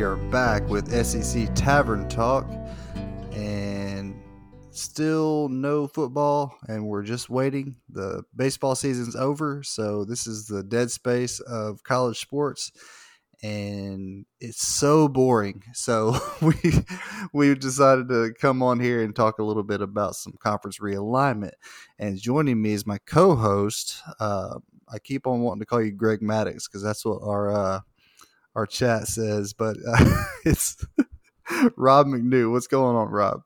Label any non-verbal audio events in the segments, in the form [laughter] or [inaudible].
we are back with SEC Tavern Talk, and still no football, and we're just waiting. The baseball season's over, so this is the dead space of college sports, and it's so boring. So [laughs] we we decided to come on here and talk a little bit about some conference realignment. And joining me is my co-host. Uh, I keep on wanting to call you Greg Maddux because that's what our uh, our chat says, but uh, [laughs] it's Rob McNew. What's going on, Rob?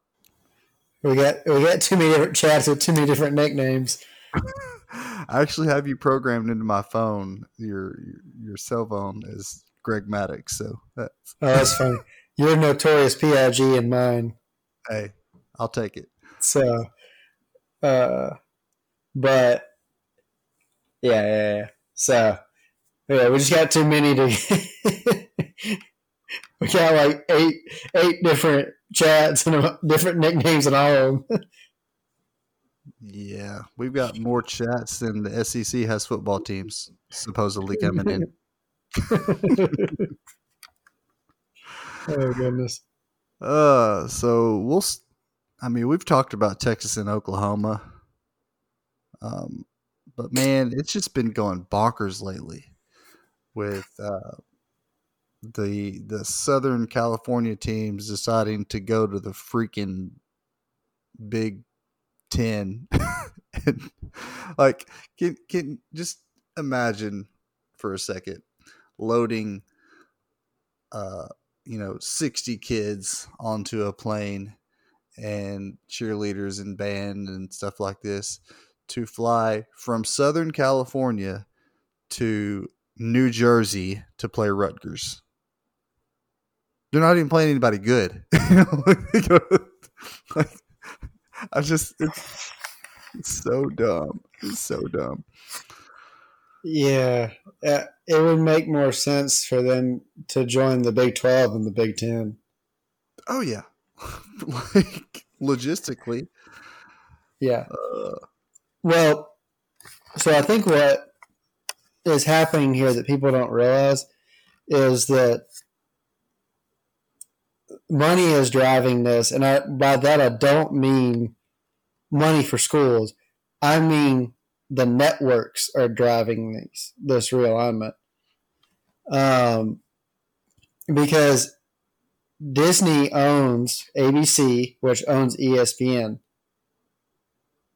We got we got too many different chats with too many different nicknames. [laughs] I actually have you programmed into my phone. Your your cell phone is Greg Maddux, so that's oh, that's funny. You're notorious Pig in mine. Hey, I'll take it. So, uh, but yeah, yeah, yeah. So yeah, we just got too many to. [laughs] [laughs] we got like eight eight different chats and different nicknames and all of them. [laughs] yeah, we've got more chats than the SEC has football teams supposedly coming in. [laughs] oh goodness. Uh, so we'll. I mean, we've talked about Texas and Oklahoma. Um, but man, it's just been going bonkers lately with uh, the the Southern California teams deciding to go to the freaking Big Ten. [laughs] and, like, can can just imagine for a second loading, uh, you know, sixty kids onto a plane and cheerleaders and band and stuff like this to fly from Southern California to New Jersey to play Rutgers. They're not even playing anybody good. [laughs] [laughs] like, I just it's, it's so dumb. It's so dumb. Yeah, uh, it would make more sense for them to join the Big Twelve and the Big Ten. Oh yeah, [laughs] like logistically. Yeah. Uh, well, so I think what is happening here that people don't realize is that money is driving this, and I, by that I don't mean money for schools. I mean the networks are driving these this realignment. Um, because Disney owns ABC, which owns ESPN.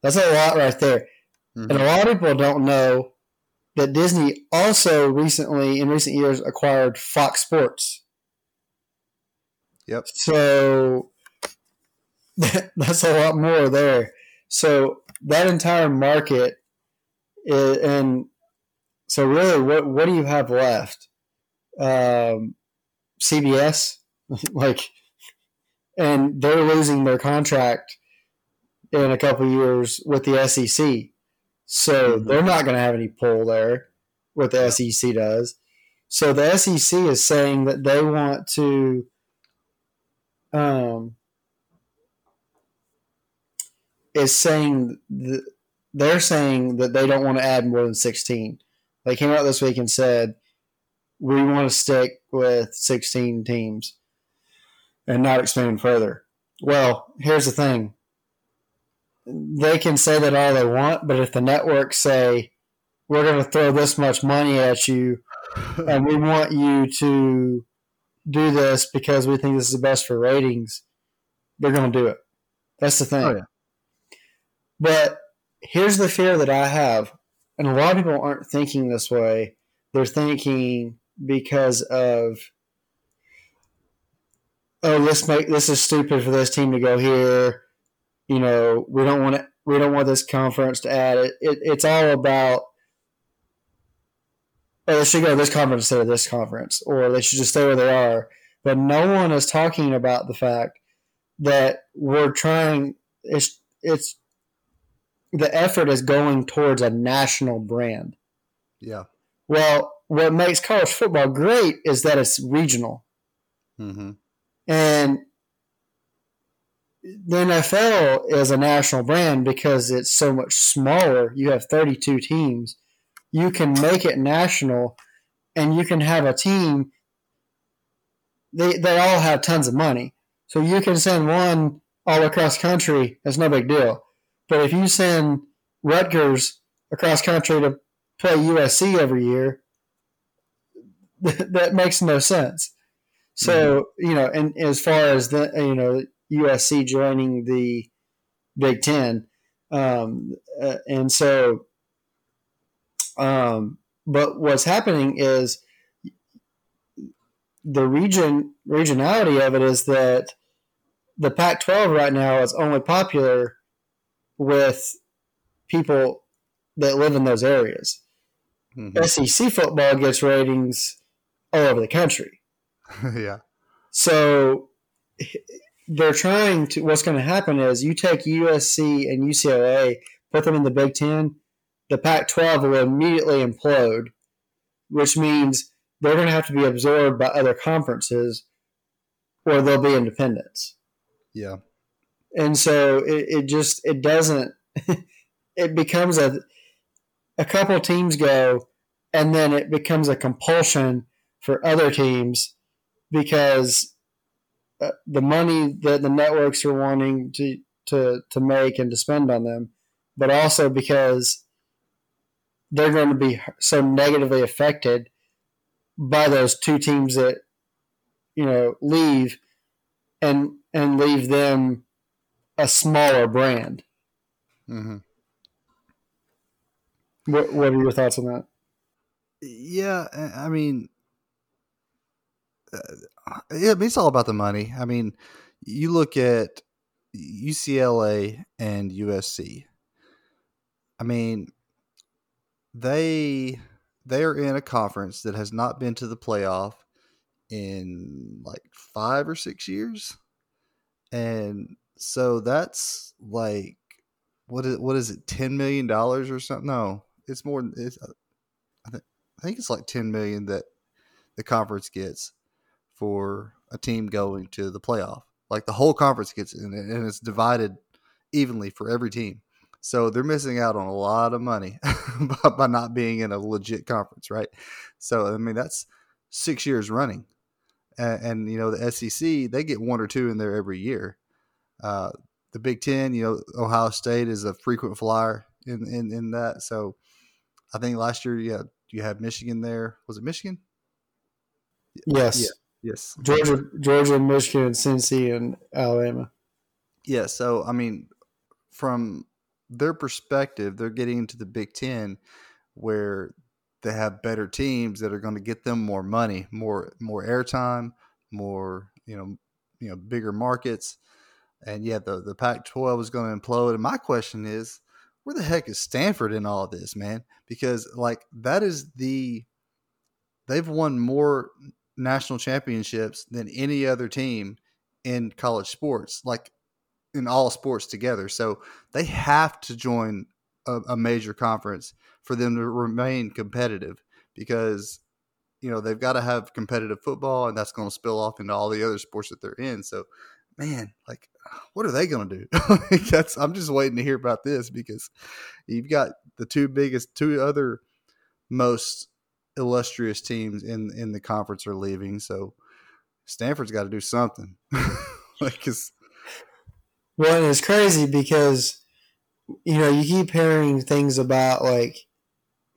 That's a lot right there. Mm-hmm. And a lot of people don't know that Disney also recently, in recent years, acquired Fox Sports. Yep. So [laughs] that's a lot more there. So that entire market, is, and so really, what what do you have left? Um, CBS, [laughs] like, and they're losing their contract in a couple years with the SEC. So mm-hmm. they're not going to have any pull there, what the SEC does. So the SEC is saying that they want to um, is saying that they're saying that they don't want to add more than 16. They came out this week and said we want to stick with 16 teams and not expand further. Well, here's the thing they can say that all they want, but if the networks say we're going to throw this much money at you, and we want you to do this because we think this is the best for ratings, they're going to do it. That's the thing. Oh, yeah. But here's the fear that I have, and a lot of people aren't thinking this way. They're thinking because of oh, let's make this is stupid for this team to go here you know, we don't want to, we don't want this conference to add it. it it's all about, oh, they should go to this conference instead of this conference, or they should just stay where they are. But no one is talking about the fact that we're trying. It's it's the effort is going towards a national brand. Yeah. Well, what makes college football great is that it's regional. Mm-hmm. And the NFL is a national brand because it's so much smaller. You have 32 teams. You can make it national and you can have a team they they all have tons of money, so you can send one all across country. That's no big deal. But if you send Rutgers across country to play USC every year, [laughs] that makes no sense. So mm-hmm. you know, and as far as the you know USC joining the Big Ten, um, uh, and so, um, but what's happening is the region regionality of it is that the Pac-12 right now is only popular with people that live in those areas. Mm-hmm. SEC football gets ratings all over the country. [laughs] yeah. So they're trying to. What's going to happen is you take USC and UCLA, put them in the Big Ten, the Pac-12 will immediately implode, which means they're going to have to be absorbed by other conferences, or they'll be independents. Yeah. And so it, it just it doesn't. [laughs] it becomes a a couple teams go, and then it becomes a compulsion for other teams because uh, the money that the networks are wanting to, to, to make and to spend on them, but also because they're going to be so negatively affected by those two teams that you know leave and and leave them a smaller brand. Mm-hmm. What What are your thoughts on that? Yeah, I mean, uh, it's all about the money. I mean, you look at UCLA and USC. I mean, they they are in a conference that has not been to the playoff in like five or six years, and so that's like what is what is it ten million dollars or something? No, it's more. It's, I, th- I think it's like ten million that the conference gets for a team going to the playoff. Like the whole conference gets in it, and it's divided evenly for every team. So they're missing out on a lot of money [laughs] by, by not being in a legit conference, right? So I mean that's six years running, and, and you know the SEC they get one or two in there every year. Uh, the Big Ten, you know, Ohio State is a frequent flyer in in, in that. So I think last year, yeah, you had Michigan there. Was it Michigan? Yes. Yeah. Yes. Georgia, Georgia, Michigan, Cincy, and Alabama. Yeah. So I mean, from their perspective, they're getting into the Big Ten, where they have better teams that are going to get them more money, more more airtime, more you know, you know, bigger markets, and yeah, the the Pac-12 is going to implode. And my question is, where the heck is Stanford in all this, man? Because like that is the they've won more national championships than any other team in college sports, like in all sports together. So they have to join a, a major conference for them to remain competitive because you know they've got to have competitive football and that's going to spill off into all the other sports that they're in so man like what are they going to do [laughs] that's i'm just waiting to hear about this because you've got the two biggest two other most illustrious teams in in the conference are leaving. So Stanford's got to do something. [laughs] like, cause well, it's crazy because you know you keep hearing things about like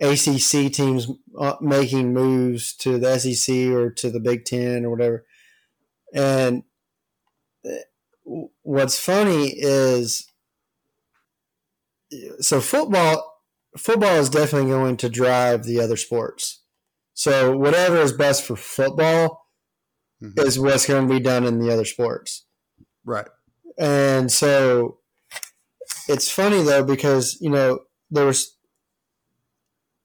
ACC teams uh, making moves to the SEC or to the Big Ten or whatever, and uh, what's funny is so football football is definitely going to drive the other sports so whatever is best for football mm-hmm. is what's going to be done in the other sports. Right. And so it's funny though because you know there was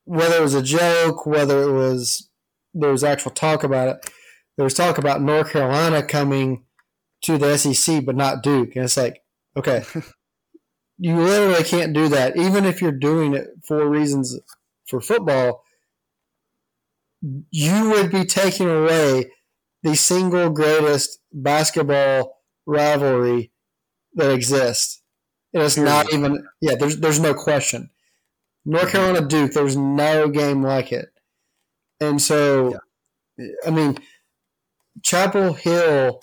whether it was a joke, whether it was there was actual talk about it. There was talk about North Carolina coming to the SEC, but not Duke, and it's like, okay, [laughs] you literally can't do that, even if you're doing it for reasons for football you would be taking away the single greatest basketball rivalry that exists. And it's not even yeah, there's there's no question. North Carolina Duke, there's no game like it. And so yeah. I mean Chapel Hill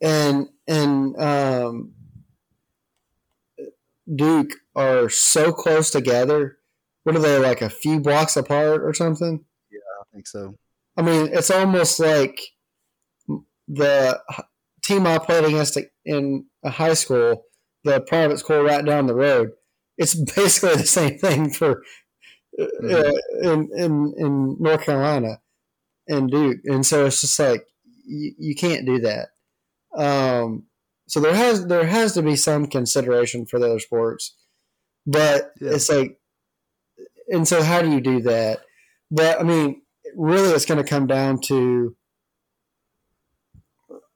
and and um, Duke are so close together. What are they like a few blocks apart or something? Yeah, I think so. I mean, it's almost like the team I played against in a high school, the private school right down the road. It's [laughs] basically the same thing for uh, Mm-hmm. in, in in North Carolina and Duke, and so it's just like you, you can't do that. Um, so there has there has to be some consideration for the other sports, but Yeah. it's like, and so how do you do that? But I mean, really, it's going to come down to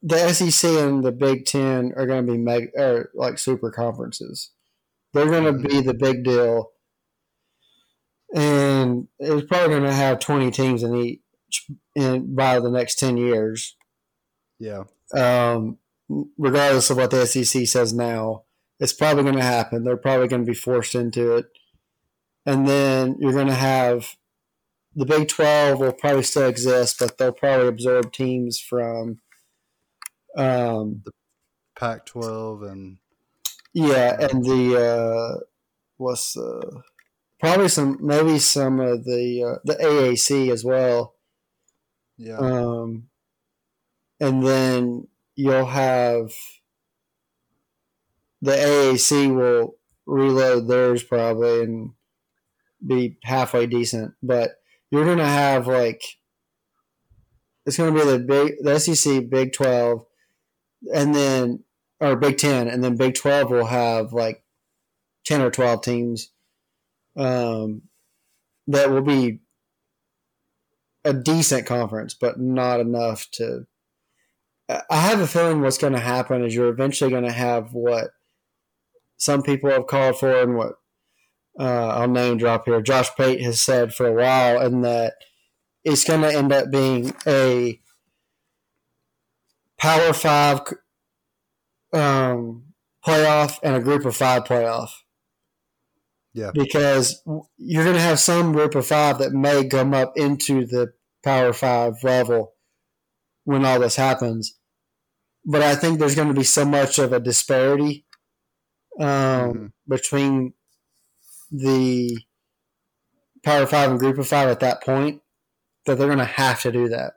the SEC and the Big Ten are going to be meg- or like super conferences. They're going to be the big deal, and it's probably going to have twenty teams in each in by the next ten years Yeah. um, regardless of what the SEC says now, it's probably going to happen. They're probably going to be forced into it. And then you're going to have the Big 12 will probably still exist, but they'll probably absorb teams from, um, the Pac 12 and yeah, and the, uh, what's the, probably some, maybe some of the, uh, the AAC as well. yeah. Um, and then you'll have the AAC will reload theirs probably and be halfway decent, but you're gonna have like it's gonna be the big the SEC Big Twelve, and then or Big Ten, and then Big Twelve will have like ten or twelve teams um, that will be a decent conference, but not enough to. I have a feeling what's going to happen is you're eventually going to have what some people have called for, and what uh, I'll name drop here. Josh Pate has said for a while, and that it's going to end up being a Power Five um, playoff and a Group of Five playoff. Yeah. Because you're going to have some Group of Five that may come up into the Power Five level when all this happens. But I think there's going to be so much of a disparity um, Mhm. between the Power Five and Group of Five at that point that they're going to have to do that.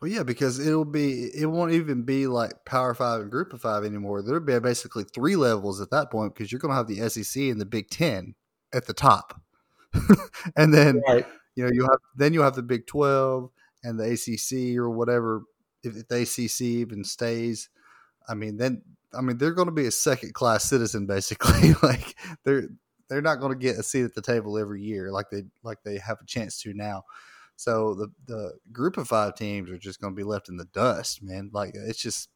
Well, yeah, because it'll be it won't even be like Power Five and Group of Five anymore. There'll be basically three levels at that point because you're going to have the SEC and the Big Ten at the top, [laughs] and then Right. you know you have then you have the Big Twelve and the ACC or whatever if, if the ACC even stays. I mean, then I mean they're going to be a second class citizen basically. [laughs] like they're they're not going to get a seat at the table every year like they like they have a chance to now. So the the group of five teams are just going to be left in the dust, man. Like it's just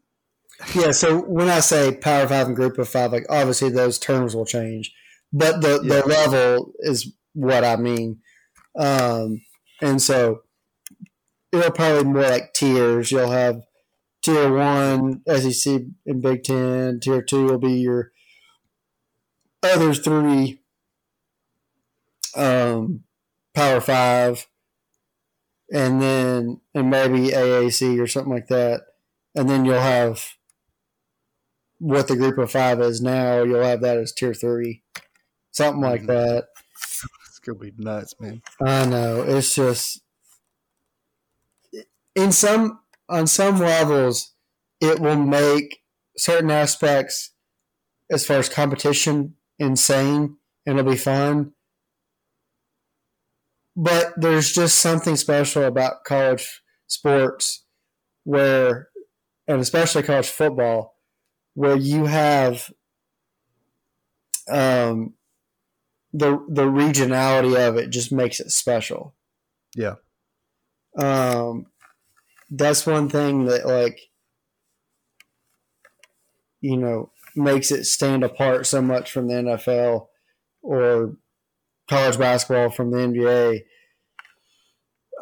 Yeah, so when I say Power Five and Group of Five, like obviously those terms will change, but the Yeah. the level is what I mean. Um, and so it'll probably more like tiers. You'll have tier one SEC and Big Ten. Tier two will be your other three um, Power Five, and then and maybe AAC or something like that. And then you'll have what the group of five is now. You'll have that as tier three, something like Mhm. that. it's going to be nuts, man. I know it's just in some on some levels, it will make certain aspects as far as competition insane and it'll be fun. But there's just something special about college sports where, and especially college football, where you have um, the the regionality of it just makes it special. Yeah. Um, that's one thing that like you know makes it stand apart so much from the NFL or college basketball from the NBA.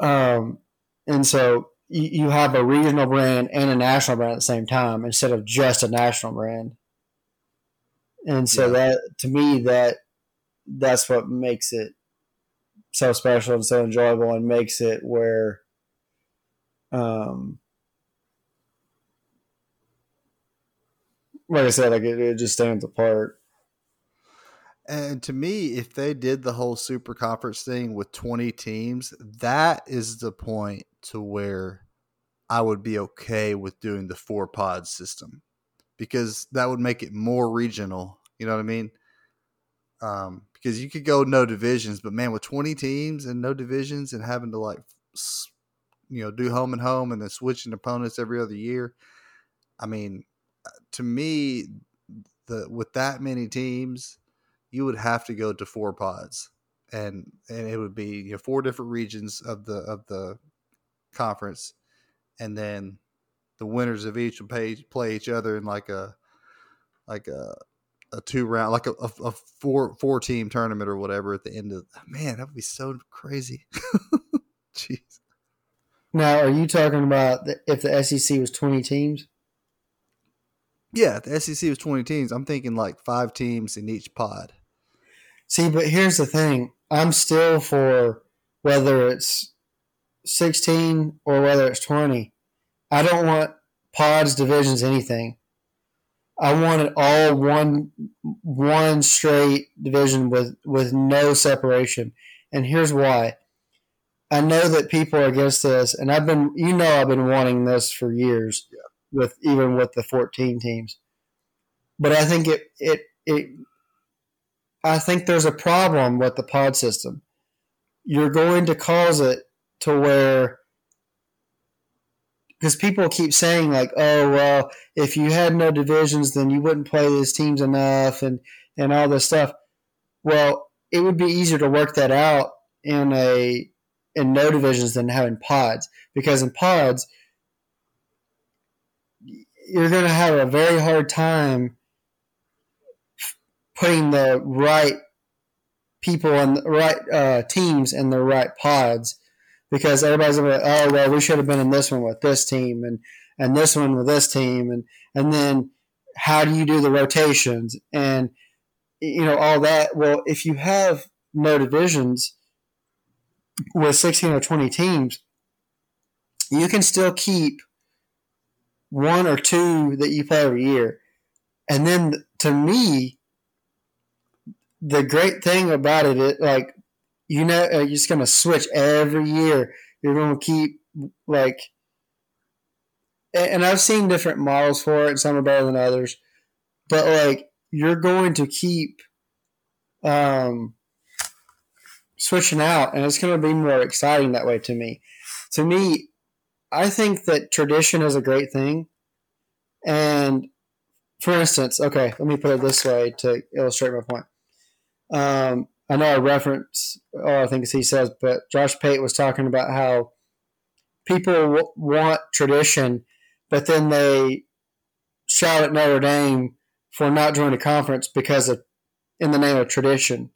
Um, and so you, you have a regional brand and a national brand at the same time instead of just a national brand. And so Yeah. that to me that that's what makes it so special and so enjoyable and makes it where Um, like I said, like it, it just stands apart. And to me, if they did the whole super conference thing with 20 teams, that is the point to where I would be okay with doing the four pod system because that would make it more regional. You know what I mean? Um, because you could go no divisions, but man, with 20 teams and no divisions and having to like, you know, do home and home and then switching opponents every other year, I mean, uh, to me, the with that many teams, you would have to go to four pods, and and it would be you know, four different regions of the of the conference, and then the winners of each will pay, play each other in like a like a a two round like a, a, four four team tournament or whatever at the end of man that would be so crazy. [laughs] Jeez. Now are you talking about the, if the sec was 20 teams? Yeah the sec was 20 teams i'm thinking like five teams in each pod see but here's the thing i'm still for whether it's 16 or whether it's 20 i don't want pods divisions anything I wanted all one one straight division with with no separation. And here's why. I know that people are against this, and I've been you know I've been wanting this for years yeah. with even with the 14 teams. But I think it it it I think there's a problem with the pod system. You're going to cause it to where because people keep saying like, oh well, if you had no divisions, then you wouldn't play these teams enough, and and all this stuff. Well, it would be easier to work that out in a in no divisions than having pods because in pods you're going to have a very hard time putting the right people and the right uh, teams in the right pods because everybody's like, oh well, we should have been in this one with this team and and this one with this team and and then how do you do the rotations and you know all that. Well, if you have no divisions with sixteen or twenty teams, you can still keep one or two that you play every year. And then to me, the great thing about it, it like you know uh, you're just to switch every year. You're to keep like, and I've seen different models for it. Some are better than others, but like you're going to keep um, switching out, and it's to be more exciting that way to me. To me, I think that tradition is a great thing, and for instance, okay, let me put it this way to illustrate my point. Um, I know I reference, oh, I think he says, but Josh Pate was talking about how people w- want tradition, but then they shout at Notre Dame for not joining a conference because of in the name of tradition.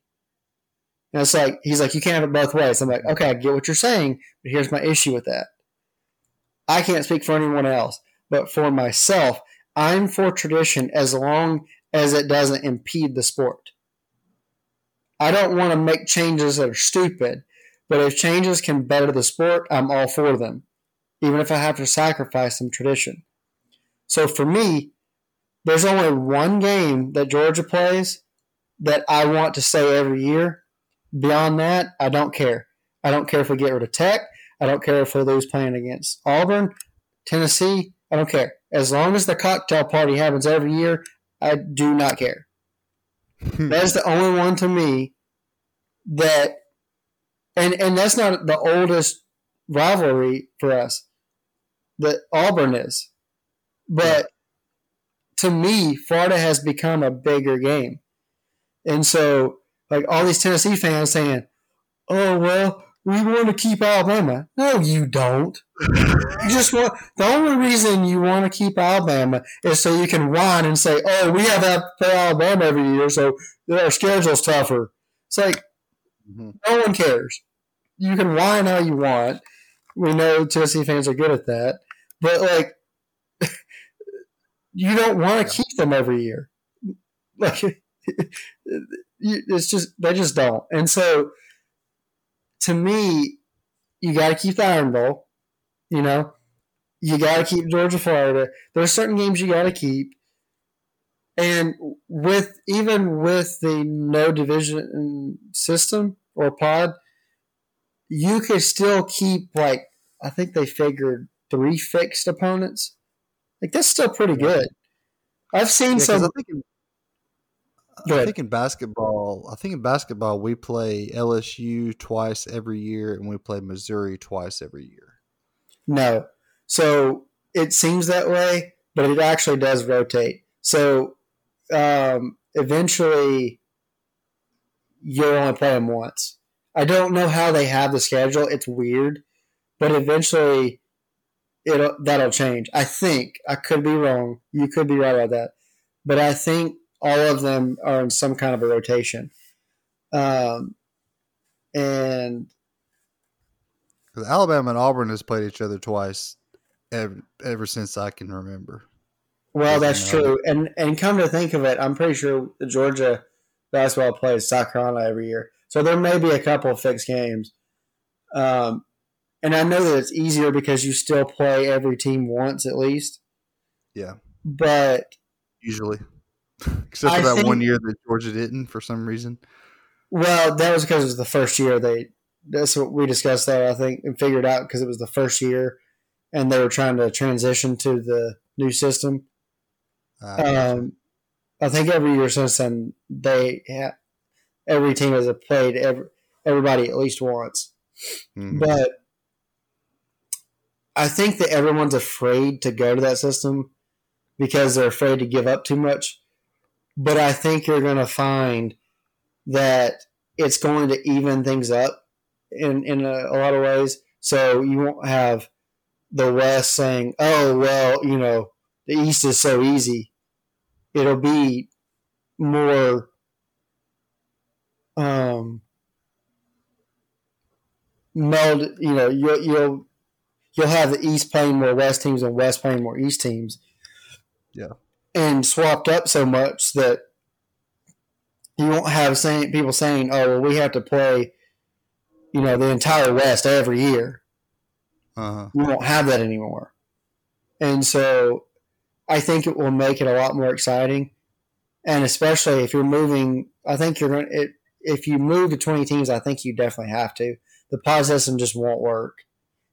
And it's like he's like, you can't have it both ways. I'm like, okay, I get what you're saying, but here's my issue with that. I can't speak for anyone else, but for myself, I'm for tradition as long as it doesn't impede the sport. I don't want to make changes that are stupid, but if changes can better the sport, I'm all for them, even if I have to sacrifice some tradition. So for me, there's only one game that Georgia plays that I want to say every year. Beyond that, I don't care. I don't care if we get rid of Tech. I don't care if we lose playing against Auburn, Tennessee. I don't care. As long as the cocktail party happens every year, I do not care. [laughs] that is the only one to me that, and and that's not the oldest rivalry for us. That Auburn is, but to me, Florida has become a bigger game, and so like all these Tennessee fans saying, "Oh well, we want to keep Alabama." No, you don't. you just want the only reason you want to keep Alabama is so you can whine and say, "Oh, we have to play Alabama every year, so our schedule's tougher." It's like mm-hmm. no one cares. You can whine how you want. We know Tennessee fans are good at that, but like, [laughs] you don't want to keep them every year. [laughs] Like, [laughs] it's just they just don't. And so, to me, you got to keep the Iron Bowl you know, you got to keep Georgia, Florida. There are certain games you got to keep, and with even with the no division system or pod, you could still keep like I think they figured three fixed opponents. Like that's still pretty good. I've seen Yeah, some. I think in, Go I ahead. think in basketball, I think in basketball we play LSU twice every year, and we play Missouri twice every year. No. So it seems that way, but it actually does rotate. So um, eventually, you'll only play them once. I don't know how they have the schedule. It's weird, but eventually, it'll that'll change. I think I could be wrong. You could be right about that, but I think all of them are in some kind of a rotation. Um, and Alabama and Auburn has played each other twice ever, ever since I can remember. Well, that's true. And and come to think of it, I'm pretty sure the Georgia basketball plays South Carolina every year. So there may be a couple of fixed games. Um, and I know that it's easier because you still play every team once at least. Yeah, But usually, [laughs] except I for that think- one year that Georgia didn't for some reason. well, that was because it was the first year they. That's what we discussed that I think and figured out because it was the first year, and they were trying to transition to the new system. Uh, Um, I think every year since then, they ha- every team has played every, everybody at least once. mhm. But I think that everyone's afraid to go to that system because they're afraid to give up too much. But I think you're going to find that it's going to even things up in in a, a lot of ways. So you won't have the West saying, "Oh well, you know, the East is so easy." It'll be more um, meld. You know, you'll you'll you'll have the East playing more West teams and West playing more East teams. Yeah. And swapped up so much that you won't have saying people saying, "Oh, well, we have to play." You know the entire West every year uh-huh. you won't have that anymore. And so I think it will make it a lot more exciting. And especially if you're moving, I think you're going to, if you move to 20 teams, I think you definitely have to. The pod system just won't work.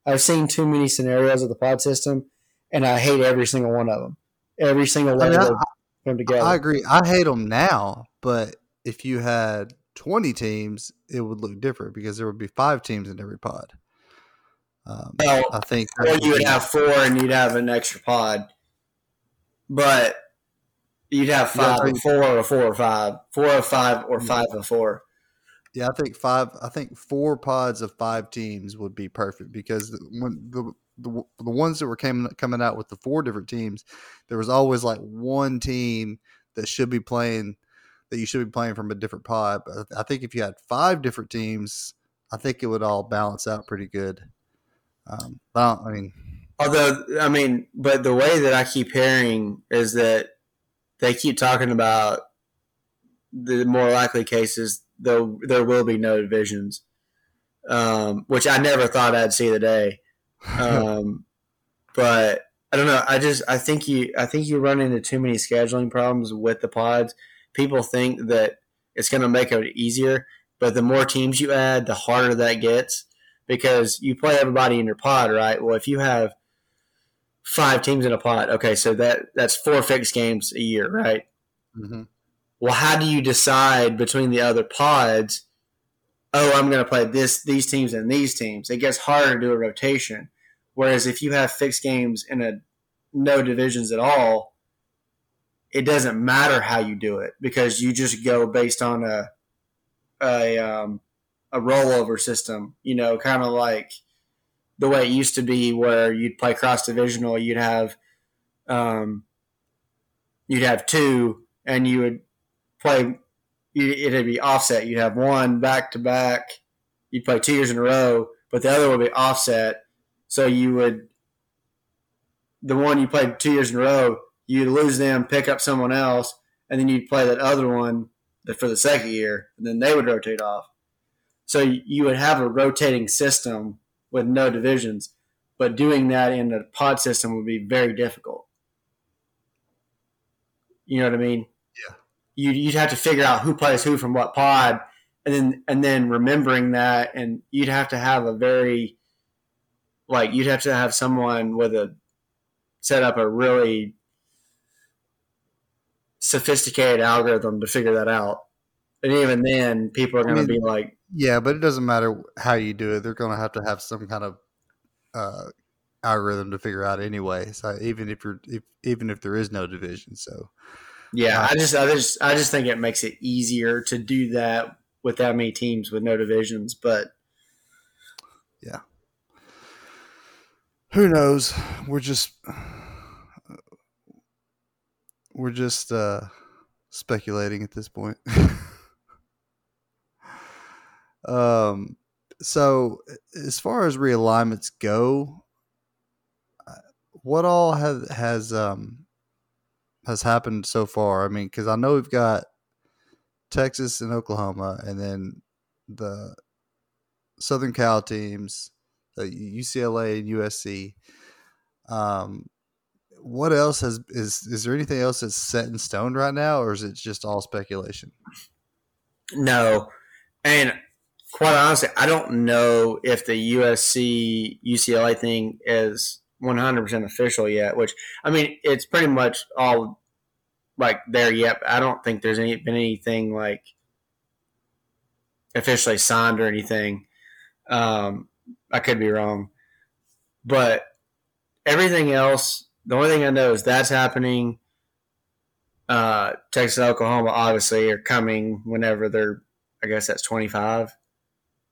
I've seen too many scenarios of the pod system, and I hate every single one of them. Every single I way mean, I- come together. I agree. I hate them now, but if you had 20 teams, it would look different because there would be five teams in every pod. Um, Well, I think. or you would have four and you'd have an extra pod. But you'd have five I or four or four or five. Four or five or five or four. Yeah, I think five. I think four pods of five teams would be perfect because when the the, the ones that were coming coming out with the four different teams, there was always like one team that should be playing that you should be playing from a different pod. But I think if you had five different teams, I think it would all balance out pretty good. Um, I, I mean, Although, I mean, but the way that I keep hearing is that they keep talking about the more likely cases, though there will be no divisions, um, which I never thought I'd see the day. Um, [laughs] but I don't know. I just I think you I think you run into too many scheduling problems with the pods. People think that it's going to make it easier, but the more teams you add, the harder that gets because you play everybody in your pod, right? Well, if you have five teams in a pod, okay, so that that's four fixed games a year, right? mhm. Well, how do you decide between the other pods? Oh, I'm going to play this these teams and these teams. It gets harder to do a rotation. Whereas if you have fixed games in a no divisions at all, it doesn't matter how you do it because you just go based on a a um, a rollover system. You know, kind of like the way it used to be, where you'd play cross divisional. You'd have um, you'd have two, and you would play. It'd be offset. You'd have one back to back. You'd play two years in a row, but the other would be offset. So you would the one you played two years in a row, you'd lose them, pick up someone else, and then you'd play that other one for the second year, and then they would rotate off. So you would have a rotating system with no divisions. but doing that in a pod system would be very difficult. You know what I mean? You'd, you'd have to figure out who plays who from what pod, and then and then remembering that, and you'd have to have a very like you'd have to have someone with a set up a really sophisticated algorithm to figure that out. And even then, people are going to be like, Yeah, but it doesn't matter how you do it. They're going to have to have some kind of uh, algorithm to figure out anyway. So even if you're if, even if there is no division, so yeah, I just I just I just think it makes it easier to do that with that many teams with no divisions. But yeah, who knows? We're just we're just uh, speculating at this point. [laughs] um, so as far as realignments go, uh, what all has has um has happened so far? I mean, because I know we've got Texas and Oklahoma, and then the Southern Cal teams, the UCLA and USC. Um, what else has is is there anything else that's set in stone right now, or is it just all speculation? No, and quite honestly, I don't know if the USC UCLA thing is 100 percent official yet. Which I mean, it's pretty much all like there yet. I don't think there's any been anything like officially signed or anything. Um, I could be wrong, but everything else the only thing I know is that's happening. Uh, Texas and Oklahoma obviously are coming whenever they're. I guess that's twenty five.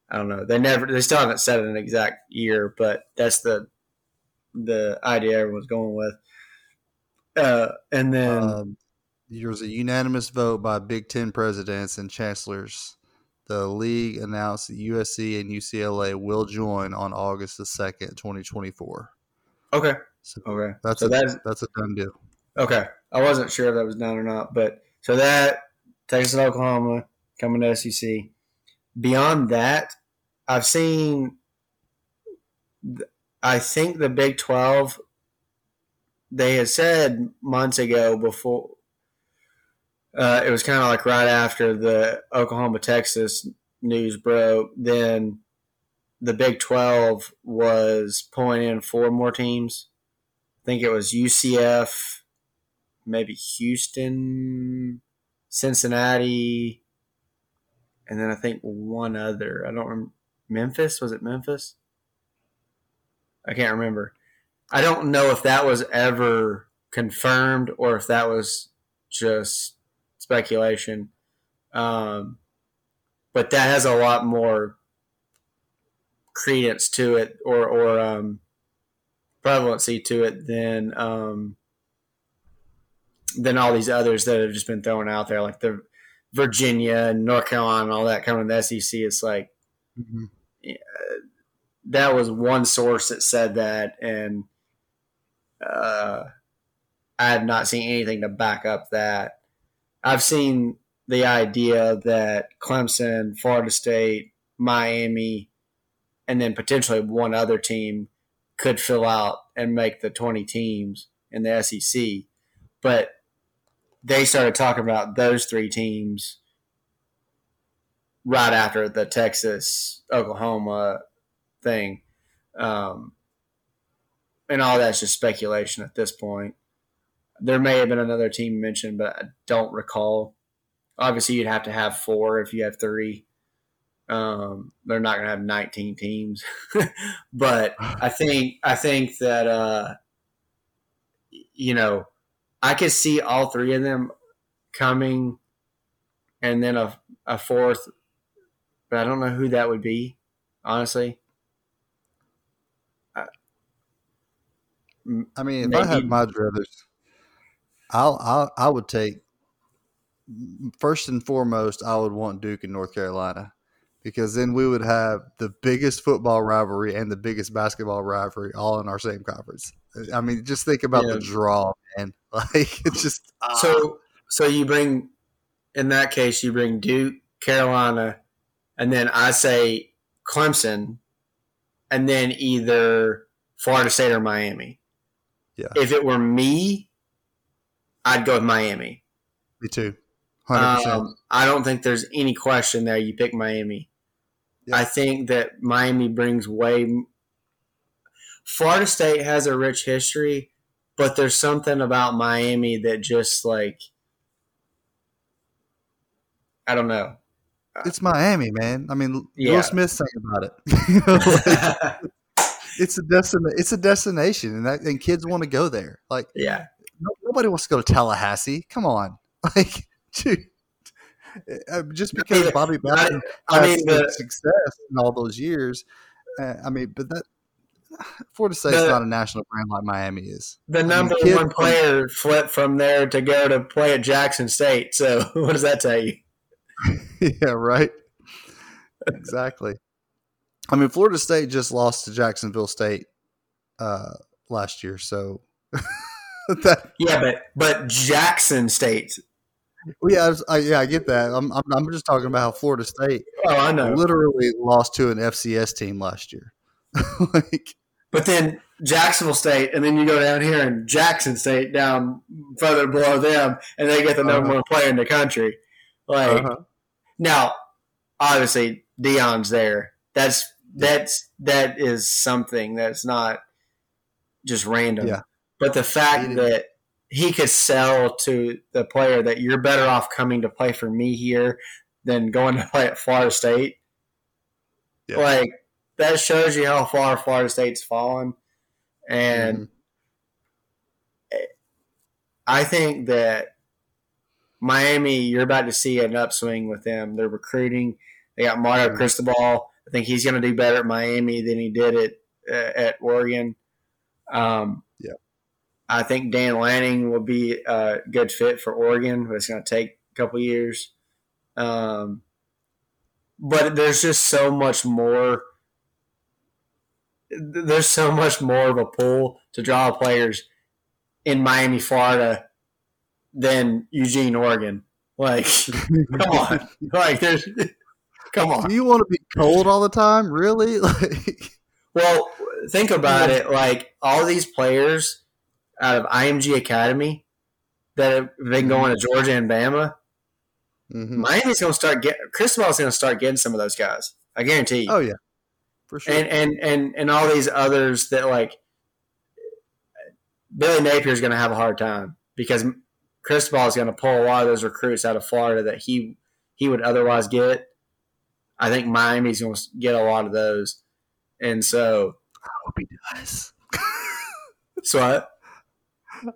I don't know. They never. They still haven't set an exact year, but that's the the idea everyone's going with. Uh, and then um, there was a unanimous vote by Big Ten presidents and chancellors. The league announced that USC and UCLA will join on August the second, twenty twenty four. Okay. So okay. That's so a that's that's a done deal. Okay. I wasn't sure if that was done or not, but so that Texas and Oklahoma coming to SEC. Beyond that, I've seen. I think the Big Twelve. They had said months ago before. Uh, it was kind of like right after the Oklahoma Texas news broke. Then the Big Twelve was pulling in four more teams. I think it was UCF, maybe Houston, Cincinnati, and then I think one other. I don't remember. Memphis was it Memphis? I can't remember. I don't know if that was ever confirmed or if that was just speculation. Um, but that has a lot more credence to it or or um, prevalency to it than um, than all these others that have just been thrown out there, like the Virginia and North Carolina and all that coming to the SEC. It's like mm-hmm. that was one source that said that, and uh, I have not seen anything to back up that. I've seen the idea that Clemson, Florida State, Miami, and then potentially one other team could fill out and make the 20 teams in the SEC. But they started talking about those three teams right after the Texas Oklahoma thing. Um, and all that's just speculation at this point. There may have been another team mentioned, but I don't recall. Obviously, you'd have to have four if you have three. Um, they're not going to have 19 teams, [laughs] but I think I think that uh, you know I could see all three of them coming, and then a a fourth, but I don't know who that would be. Honestly, I mean, if Maybe. I had my druthers, I'll, I'll I would take first and foremost. I would want Duke and North Carolina because then we would have the biggest football rivalry and the biggest basketball rivalry all in our same conference. I mean, just think about yeah. the draw, man. [laughs] Like it's just ah. so. So you bring, in that case, you bring Duke, Carolina, and then I say Clemson, and then either Florida State or Miami. Yeah. If it were me, I'd go with Miami. Me too. 100%. Um, I don't think there's any question there. You pick Miami. Yeah. I think that Miami brings way. Florida State has a rich history, but there's something about Miami that just like I don't know. it's Miami, man. I mean, Yeah. Will Smith sang about it. [laughs] Like, [laughs] it's a destin- It's a destination, and that, and kids want to go there. Like yeah, nobody wants to go to Tallahassee. Come on, [laughs] like dude. uh, Just because mean, Bobby Bowden I had mean, the- success in all those years, uh, I mean, but that [sighs] Florida State's The- not a national brand like Miami is. the mean, number kids one from- player flipped from there to go to play at Jackson State. So [laughs] what does that tell you? [laughs] yeah, right. exactly. I mean, Florida State just lost to Jacksonville State uh, last year, so [laughs] that Yeah, but but Jackson State. well, yeah, I, was- I, yeah, I get that. I'm, I'm I'm just talking about how Florida State Oh, I know. literally lost to an FCS team last year. [laughs] like, But then Jacksonville State, and then you go down here and Jackson State down further below them, and they get the number Uh-huh. one player in the country. Like uh-huh. now, obviously Deion's there. That's that's that is something that's not just random. Yeah. But the fact that he could sell to the player that you're better off coming to play for me here than going to [laughs] play at Florida State. Yeah. Like that shows you how far Florida State's fallen. And Mhm. I think that Miami, you're about to see an upswing with them. They're recruiting. They got Mario Mhm. Cristobal. I think he's going to do better at Miami than he did at uh, at Oregon. Um, Yeah. I think Dan Lanning will be a good fit for Oregon, but it's going to take a couple years. Um, but there's just so much more. There's so much more of a pool to draw players in Miami, Florida, than Eugene, Oregon. Like, [laughs] come on, like there's, come on. Do you want to be cold all the time? Really? [laughs] Like, Well, think about it. Like all these players out of IMG Academy that have been going to Georgia and Bama, mhm. Miami's going to start getting. Cristobal's going to start getting some of those guys. I guarantee you. oh yeah, for sure. and and and and all these others that like Billy Napier's going to have a hard time because Cristobal is going to pull a lot of those recruits out of Florida that he he would otherwise get. I think Miami's going to get a lot of those, and so I hope he does. [laughs] so I,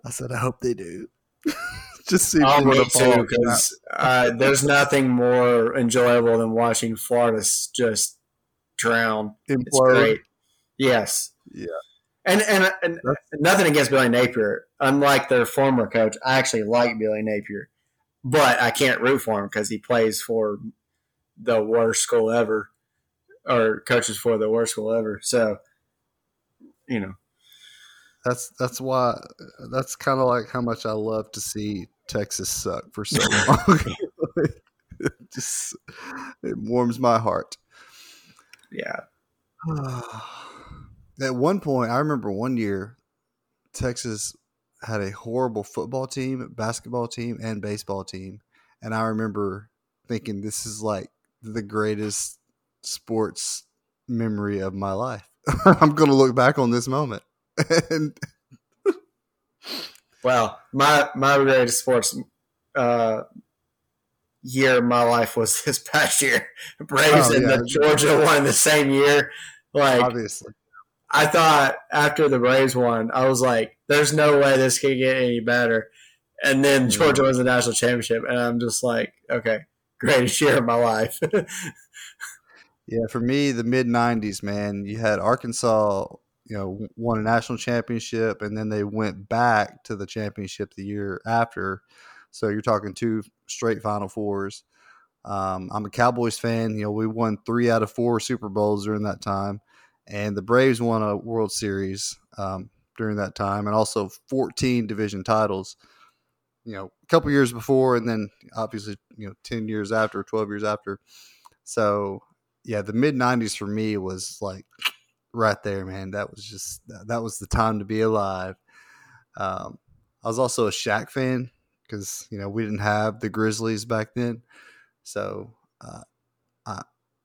I said, I hope they do. [laughs] Just see Oh, me too, because uh, there's nothing more enjoyable than watching Florida just drown. It's Implode. great. Yes. Yeah. And and, and nothing against Billy Napier. Unlike their former coach, I actually like Billy Napier, but I can't root for him because he plays for the worst school ever, or coaches for the worst school ever. So, you know, That's that's why that's kind of like how much I love to see Texas suck for so [laughs] long. it [laughs] just it warms my heart. yeah, [sighs] At one point, I remember one year, Texas had a horrible football team, basketball team, and baseball team, and I remember thinking, "This is like the greatest sports memory of my life." [laughs] I'm going to look back on this moment, [laughs] and Well, my my greatest sports uh, year of my life was this past year. [laughs] Braves Oh, and yeah. the Georgia won the same year. Like obviously, I thought after the Braves won, I was like, "There's no way this could get any better." And then Georgia wins the national championship, and I'm just like, "Okay, greatest year of my life." [laughs] Yeah, for me, the mid '90s, man, you had Arkansas, you know, won a national championship, and then they went back to the championship the year after. So you're talking two straight Final Fours. Um, I'm a Cowboys fan. You know, we won three out of four Super Bowls during that time, and the Braves won a World Series um, during that time, and also 14 division titles. You know, a couple years before, and then obviously, you know, 10 years after, 12 years after. So yeah, the mid '90s for me was like right there, man. That was just that was the time to be alive. Um, I was also a Shaq fan because you know we didn't have the Grizzlies back then, so uh, I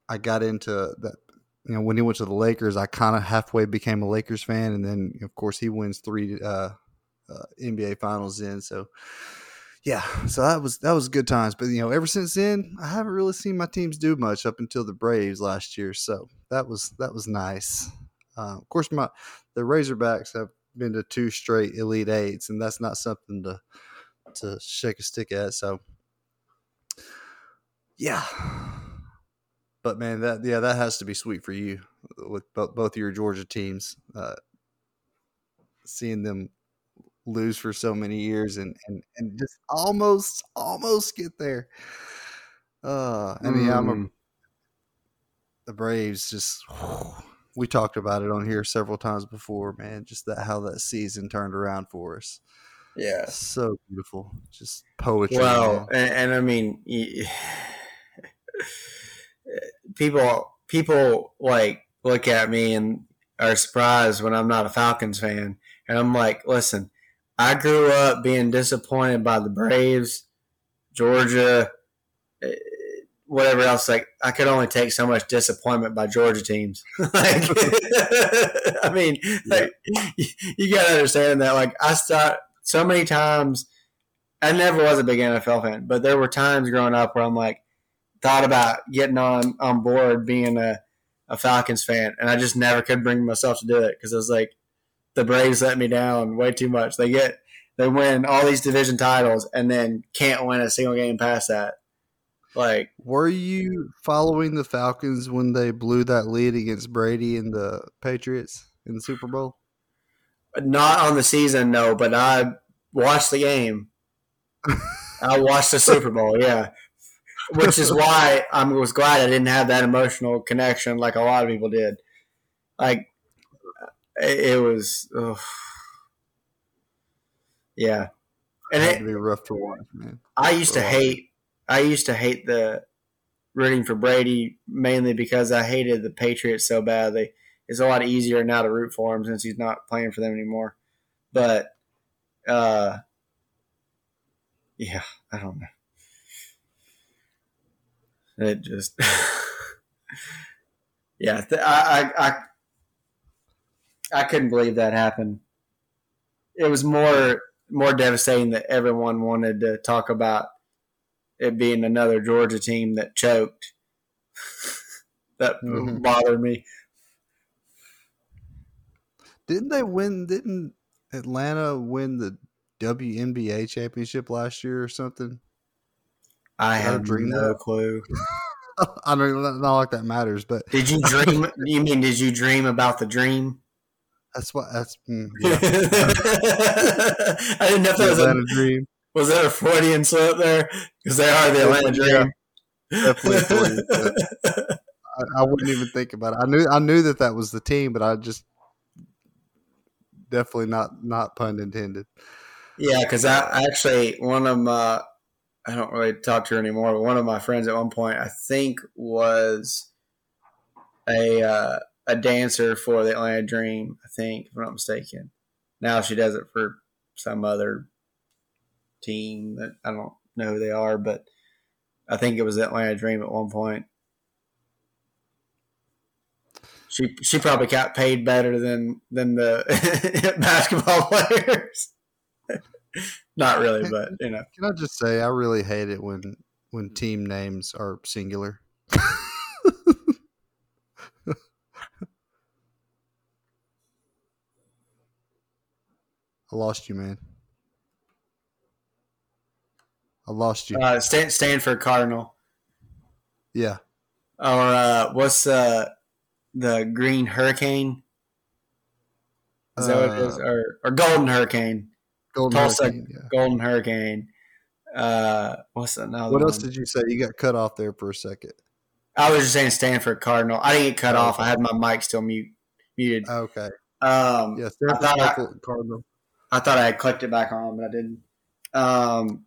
I got into that. You know, when he went to the Lakers, I kind of halfway became a Lakers fan, and then of course he wins three uh, uh, NBA Finals in. So yeah, so that was that was good times. But you know, ever since then, I haven't really seen my teams do much up until the Braves last year. So that was that was nice. Uh, of course, my the Razorbacks have been to two straight Elite Eights, and that's not something to to shake a stick at. So yeah, but man, that yeah, that has to be sweet for you with both both of your Georgia teams. Uh, seeing them lose for so many years and and, and just almost almost get there. Uh, I mean, mm. I'm a, mm. the Braves. Just we talked about it on here several times before, man. Just that how that season turned around for us. Yeah, so beautiful. Just poetry. Well, and, and, I mean, [laughs] people people like look at me and are surprised when I'm not a Falcons fan, and I'm like, listen, I grew up being disappointed by the Braves, Georgia, whatever else. Like I could only take so much disappointment by Georgia teams. [laughs] like, [laughs] I mean, like you, you got to understand that. Like I start so many times. I never was a big NFL fan, but there were times growing up where I'm like, thought about getting on on board being a, a Falcons fan, and I just never could bring myself to do it because I was like, the Braves let me down way too much. They get they win all these division titles and then can't win a single game past that. Like, were you following the Falcons when they blew that lead against Brady and the Patriots in the Super Bowl? Not on the season, no, but I watched the game. [laughs] I watched the Super Bowl, yeah. Which is why I was glad I didn't have that emotional connection like a lot of people did. Like it, was, yeah, and it, be rough to watch, man. I used to hate, I used to hate the rooting for Brady mainly because I hated the Patriots so badly. It's a lot easier now to root for him since he's not playing for them anymore. But, uh, yeah, I don't know. It just, [laughs] yeah, I, I, I I couldn't believe that happened. It was more more devastating that everyone wanted to talk about it being another Georgia team that choked. [laughs] that mm-hmm. bothered me. Didn't they win? Didn't Atlanta win the WNBA championship last year or something? I have no that? clue. [laughs] I don't not like that matters, but did you dream? [laughs] you mean did you dream about the dream? That's what. That's mm, yeah. I didn't know if that was a dream. Was that a Freudian slip there? Because they are the Atlanta Dream. Yeah, definitely. [laughs] I, I, wouldn't even think about it. I knew. I knew that that was the team, but I just definitely not not pun intended. Yeah, because I actually one of my I don't really talk to her anymore, but one of my friends at one point I think was a uh, a dancer for the Atlanta Dream, I think, if I'm not mistaken. Now she does it for some other team that I don't know who they are, but I think it was Atlanta Dream at one point. She she probably got paid better than than the [laughs] basketball players. [laughs] Not really, but you know. Can I just say I really hate it when when team names are singular. [laughs] I lost you, man. I lost you. Uh, Stan- Stanford Cardinal. Yeah. Or uh, what's uh, the Green Hurricane? Is that what it is? Uh, or, or Golden Hurricane. Golden Tulsa Hurricane. Yeah. Golden Hurricane. Uh, what's another? What one? else did you say? You got cut off there for a second. I was just saying Stanford Cardinal. I didn't get cut oh, off. I had my mic still mute, muted. Okay. Um, yeah, Stanford Cardinal. I thought I had clicked it back on, but I didn't. Um,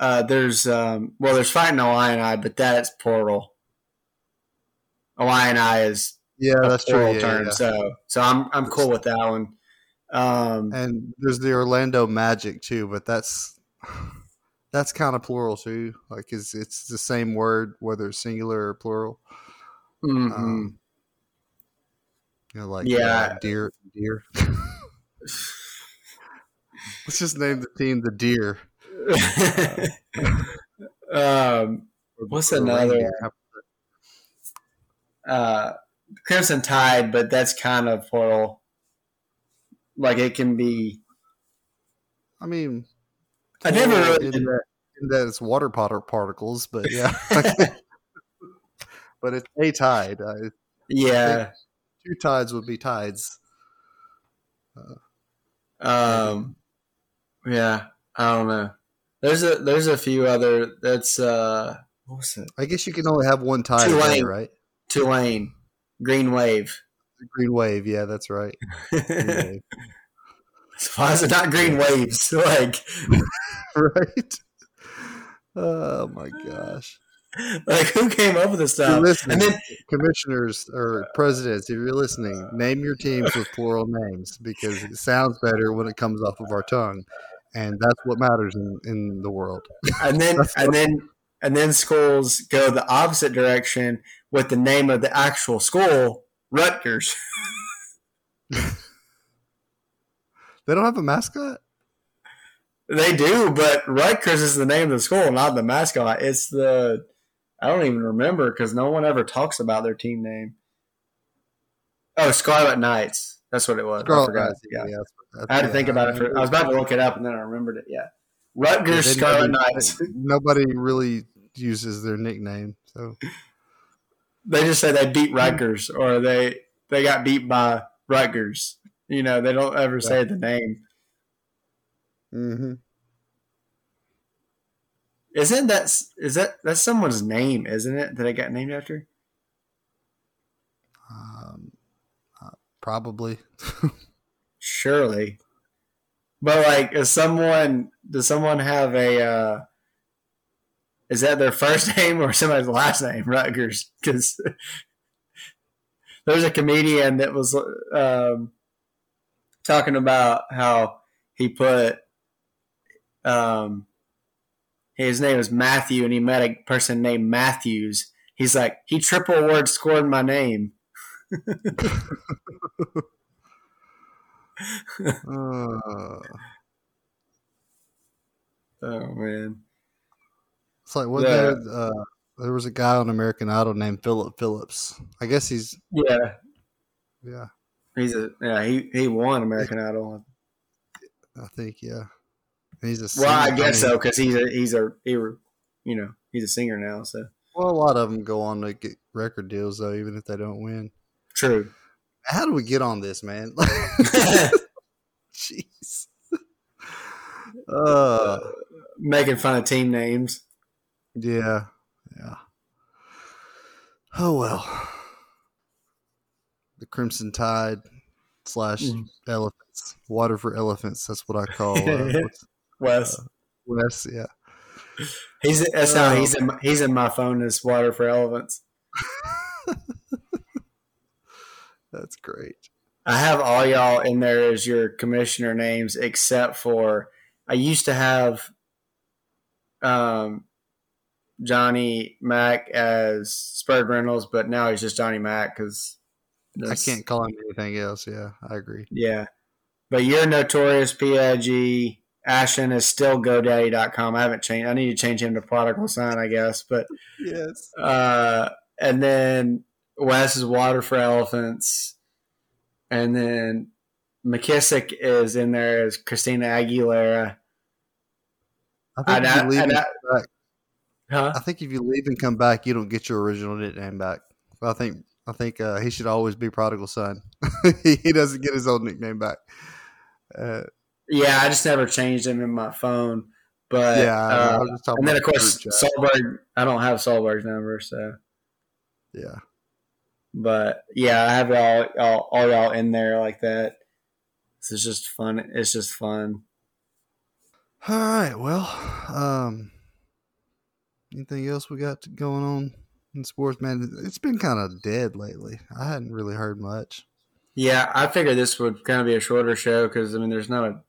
uh, there's um, well, there's fighting Illini, but that's portal. Illini is Yeah, a that's true. plural Yeah, term. yeah. So so I'm I'm cool with that one. Um, And there's the Orlando Magic too, but that's that's kind of plural too. Like it's it's the same word whether it's singular or plural. mhm. Um, you know, like Yeah. uh, deer, deer. [laughs] Let's just name the team the Deer. Um, What's another uh, Crimson Tide, but that's kind of plural. Like it can be. I mean, I never plural really in that, in that it's water potter particles, but yeah. [laughs] but it's a tide. Uh, Yeah. two tides would be tides. Um. Yeah. I don't know. There's a there's a few other that's uh what was it I guess you can only have one day, Tulane. right? Tulane Green Wave. Green wave, yeah, that's right. Green [laughs] wave. Why is it not Green Waves? [laughs] Like [laughs] right? Oh my gosh! like who came up with this stuff? And then commissioners or presidents, if you're listening, name your teams with plural names because it sounds better when it comes off of our tongue, and that's what matters in, in the world. and then [laughs] and then and then schools go the opposite direction with the name of the actual school, Rutgers. [laughs] They don't have a mascot. They do, but Rutgers is the name of the school, not the mascot. It's the I don't even remember because no one ever talks about their team name. Oh, Scarlet Knights. That's what it was. I forgot. Knights, Yeah. that's- that's- I had to yeah, think about it. For, I was about to look it up and then I remembered it. Yeah, Rutgers They- Scarlet nobody- Knights. Nobody really uses their nickname, so They just say they beat Rutgers or they they got beat by Rutgers. You know, they don't ever say the name. Mm-hmm. Isn't that is that that's someone's name? Isn't it that I got named after? um, uh, probably. Surely. But like, is someone does someone have a? uh Is that their first [laughs] name or somebody's last name? Rutgers, because there's a comedian that was um, talking about how he put um, his name is Matthew, and he met a person named Matthews. He's like, he triple word scored my name. Uh, [laughs] [laughs] Oh man. it's like what Yeah. there, uh, there was a guy on American Idol named Philip Phillips. I guess he's Yeah, yeah. he's a yeah he he won American Idol. I think yeah. He's a Well, I guess so because he's a he's a he, you know he's a singer now. So Well, a lot of them go on to get record deals though, even if they don't win. True. How do we get on this, man? [laughs] Jeez. Uh, Making fun of team names. yeah, yeah. Oh well. The Crimson Tide slash Mm. elephants, water for elephants. That's what I call uh, what's- [laughs] Wes, Wes. Yeah. he's that's how he's in he's in my phone as water for elephants. [laughs] That's great. I have all y'all in there as your commissioner names, except for I used to have um, Johnny Mack as Spurred Reynolds, but now he's just Johnny Mack because I can't call him anything else. Yeah, I agree. Yeah, but you're notorious PIG. Ashton is still GoDaddy.com. I haven't changed. I need to change him to Prodigal Son, I guess. But Yes. uh, and then Wes is Water for Elephants, and then McKissick is in there as Christina Aguilera. I think if I- you leave and and I- come back, Huh? I think if you leave and come back, you don't get your original nickname back. I think I think uh, he should always be prodigal son. [laughs] he doesn't get his old nickname back. Uh, Yeah, I just never changed him in my phone. But yeah, I- I uh, was just talking and then of course. Solberg. I don't have Solberg's number, so. yeah. But yeah, I have y'all, all, all y'all in there like that. This is just fun. It's just fun. All right. Well, um, anything else we got going on in sports, man, it's been kind of dead lately. I hadn't really heard much. Yeah, I figured this would kind of be a shorter show because I mean, there's not a,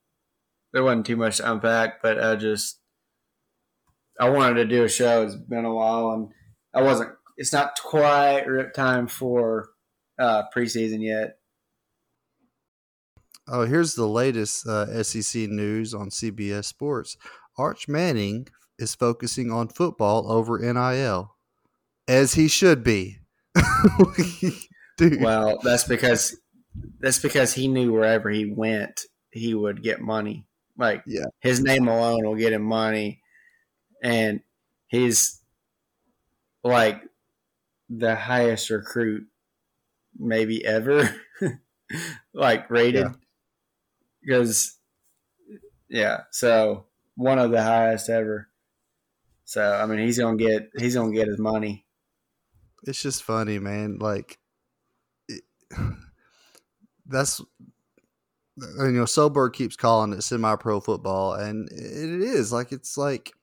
there wasn't too much to unpack, but I just, I wanted to do a show. It's been a while, and I wasn't. It's not quite rip time for uh, preseason yet. Oh, here's the latest uh, SEC news on CBS Sports. Arch Manning is focusing on football over NIL, as he should be. [laughs] Well, that's because that's because he knew wherever he went, he would get money. Like yeah. his name alone will get him money, and he's like the highest recruit maybe ever, [laughs] like rated. Because yeah, so one of the highest ever. So I mean, he's gonna get he's gonna get his money. It's just funny, man. Like it, [sighs] that's you know, Solberg keeps calling it semi-pro football, and it is like it's like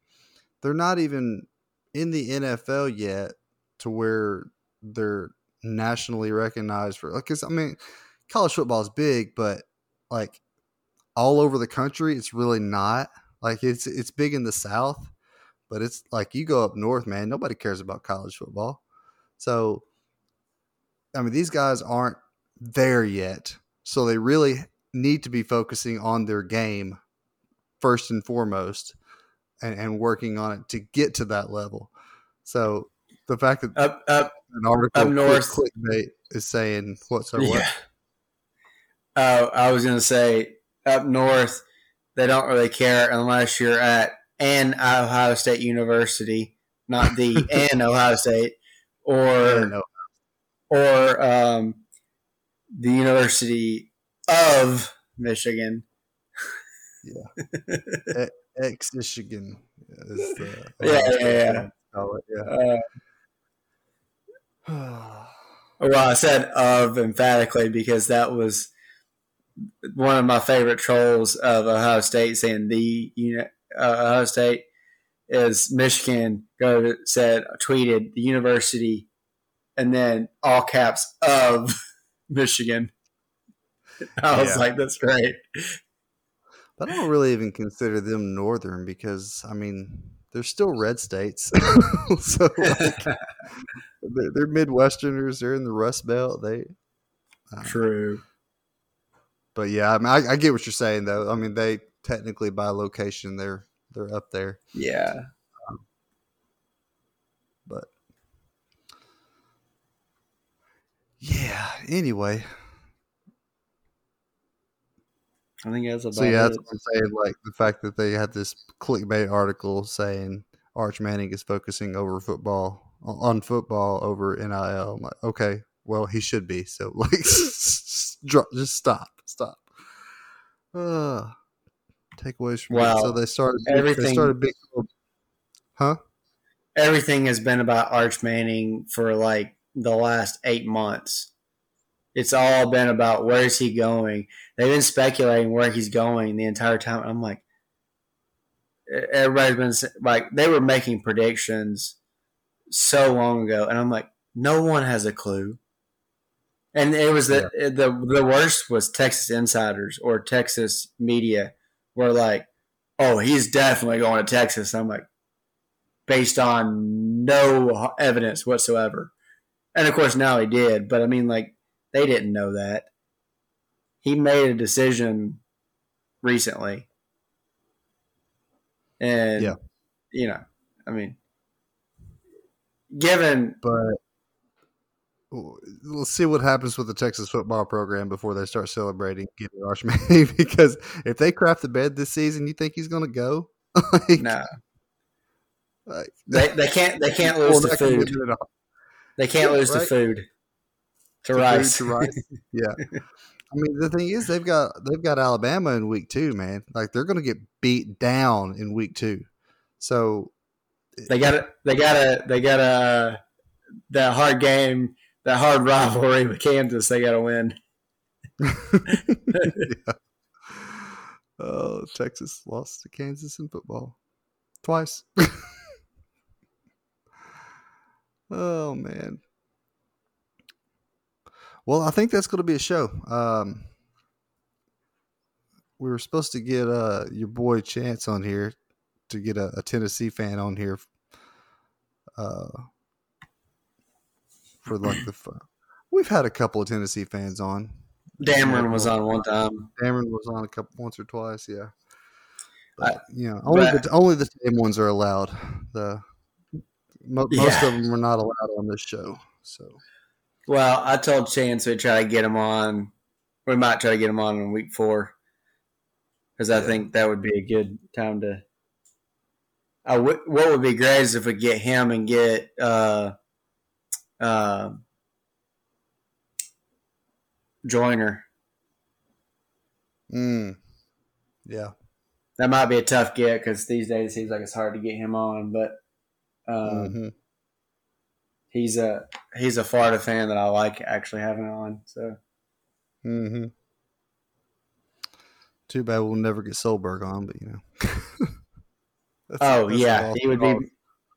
they're not even in the NFL yet to where they're nationally recognized for. Like Because I mean, college football is big, but like all over the country, it's really not. Like it's it's big in the South, but it's like you go up north, man. Nobody cares about college football. So, I mean, these guys aren't there yet, so they really need to be focusing on their game first and foremost, and, and working on it to get to that level. So the fact that up up an article up north clickbait is saying what's our yeah. what? Uh, I was gonna say up north they don't really care unless you're at an Ohio State University, not the [laughs] an Ohio State, or or um, the University of Michigan. Yeah, [laughs] ex Michigan yeah yeah yeah. yeah. [sighs] well, I said of emphatically because that was one of my favorite trolls of Ohio State saying the you know, uh, Ohio State is Michigan go said tweeted the university and then all caps of [laughs] Michigan. I was yeah. like, that's great. But I don't really even consider them northern because I mean they're still red states. [laughs] so like, [laughs] they're, they're, Midwesterners. They're in the Rust Belt. They uh, true. But yeah, I mean, I, I get what you're saying though. I mean, they technically by location they're they're up there. Yeah. Um, but yeah. Anyway, I think that's about. So yeah, that's what I'm saying. Like the fact that they had this clickbait article saying Arch Manning is focusing over football on football over NIL. I'm like, okay, well he should be. So [laughs] like, just stop, stop. Uh, takeaways from wow. So they started everything. They started big, huh? Everything has been about Arch Manning for like the last eight months. It's all been about where is he going. They've been speculating where he's going the entire time. I'm like, everybody's been like, they were making predictions so long ago, and I'm like, no one has a clue. And it was the yeah. the the worst was Texas insiders or Texas media were like, "Oh, he's definitely going to Texas." I'm like, based on no evidence whatsoever. And of course, now he did, but I mean, like, they didn't know that. He made a decision recently, and yeah, you know, I mean, given, but we'll see what happens with the Texas football program before they start celebrating getting Arch Manning. [laughs] because if they craft the bed this season, you think he's going to go? [laughs] like, no, like, they they can't they can't [laughs] lose the food. They can't lose right? the food to, to rice. to rice. yeah. I mean, the thing is, they've got they've got Alabama in week two, man. Like they're going to get beat down in week two. So they got it. They got a. They got a that hard game that hard rivalry with Kansas. They got to win. [laughs] yeah. Oh, Texas lost to Kansas in football twice. [laughs] Oh man. Well, I think that's going to be a show. Um, we were supposed to get uh, your boy Chance on here to get a, a Tennessee fan on here uh, for like the. We've had a couple of Tennessee fans on. Dameron was on one time. Dameron was on a couple once or twice, yeah. I- But, you know, only but- the only the same ones are allowed. The mo- most of them are not allowed on this show. So Well, I told Chance we'd try to get him on. We might try to get him on in week four because I Yeah. think that would be a good time to. I w- what would be great is if we get him and get uh, uh, Joiner. mm, yeah, That might be a tough get because these days it seems like it's hard to get him on, but uh, Mhm. he's a he's a Florida fan that I like actually having on. So hmm Too bad we'll never get Solberg on, but you know. [laughs] That's- Oh that's yeah, he would be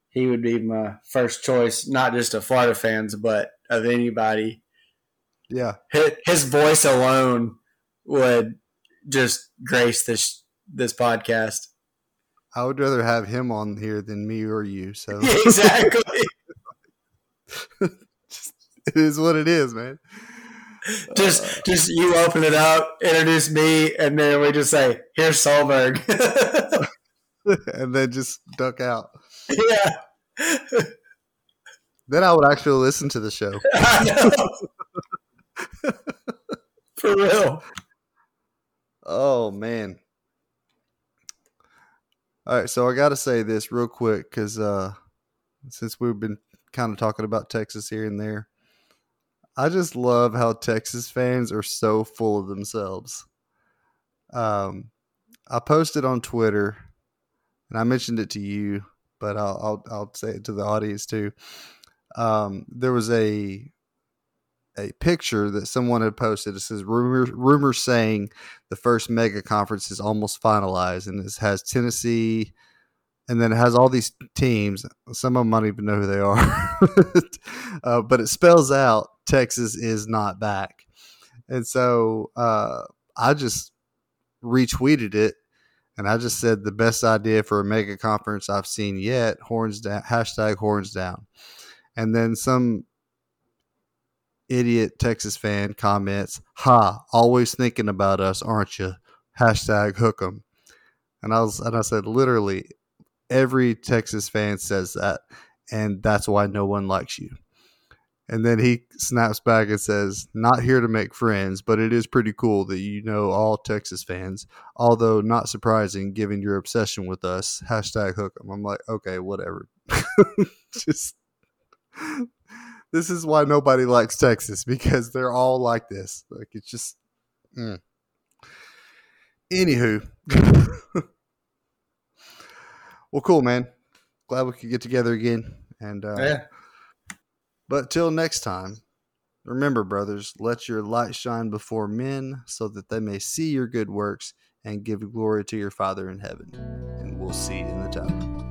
he would be my first choice, not just of Florida fans, but of anybody. Yeah, His, his voice alone would just grace this this podcast. I would rather have him on here than me or you. So [laughs] exactly. [laughs] just, it is what it is, man. just uh, just you open it up, introduce me, and then we just say, "Here's Solberg." [laughs] [laughs] and then just duck out. yeah, Then I would actually listen to the show. [laughs] For real. Oh man. All right, so I got to say this real quick because uh, since we've been kind of talking about Texas here and there, I just love how Texas fans are so full of themselves. Um, I posted on Twitter, and I mentioned it to you, but I'll I'll, I'll say it to the audience too. Um, there was a a picture that someone had posted. It says rumor rumors saying the first mega conference is almost finalized, and it has Tennessee, and then it has all these teams. Some of them I don't even know who they are, [laughs] uh, but it spells out Texas is not back, and so uh, I just retweeted it, and I just said the best idea for a mega conference I've seen yet. Horns down. Hashtag horns down, and then some idiot Texas fan comments, "Ha, always thinking about us, aren't you?" Hashtag hook 'em. And I was and I said, literally, every Texas fan says that, and that's why no one likes you. And then he snaps back and says, "Not here to make friends, but it is pretty cool that you know all Texas fans. Although not surprising, given your obsession with us." Hashtag hook 'em. I'm like, okay, whatever. [laughs] Just this is why nobody likes Texas because they're all like this. Like it's just. Mm. Anywho, [laughs] well, cool, man. Glad we could get together again. And uh, Yeah. But till next time, remember, brothers, let your light shine before men, so that they may see your good works and give glory to your Father in heaven. And we'll see you in the tower.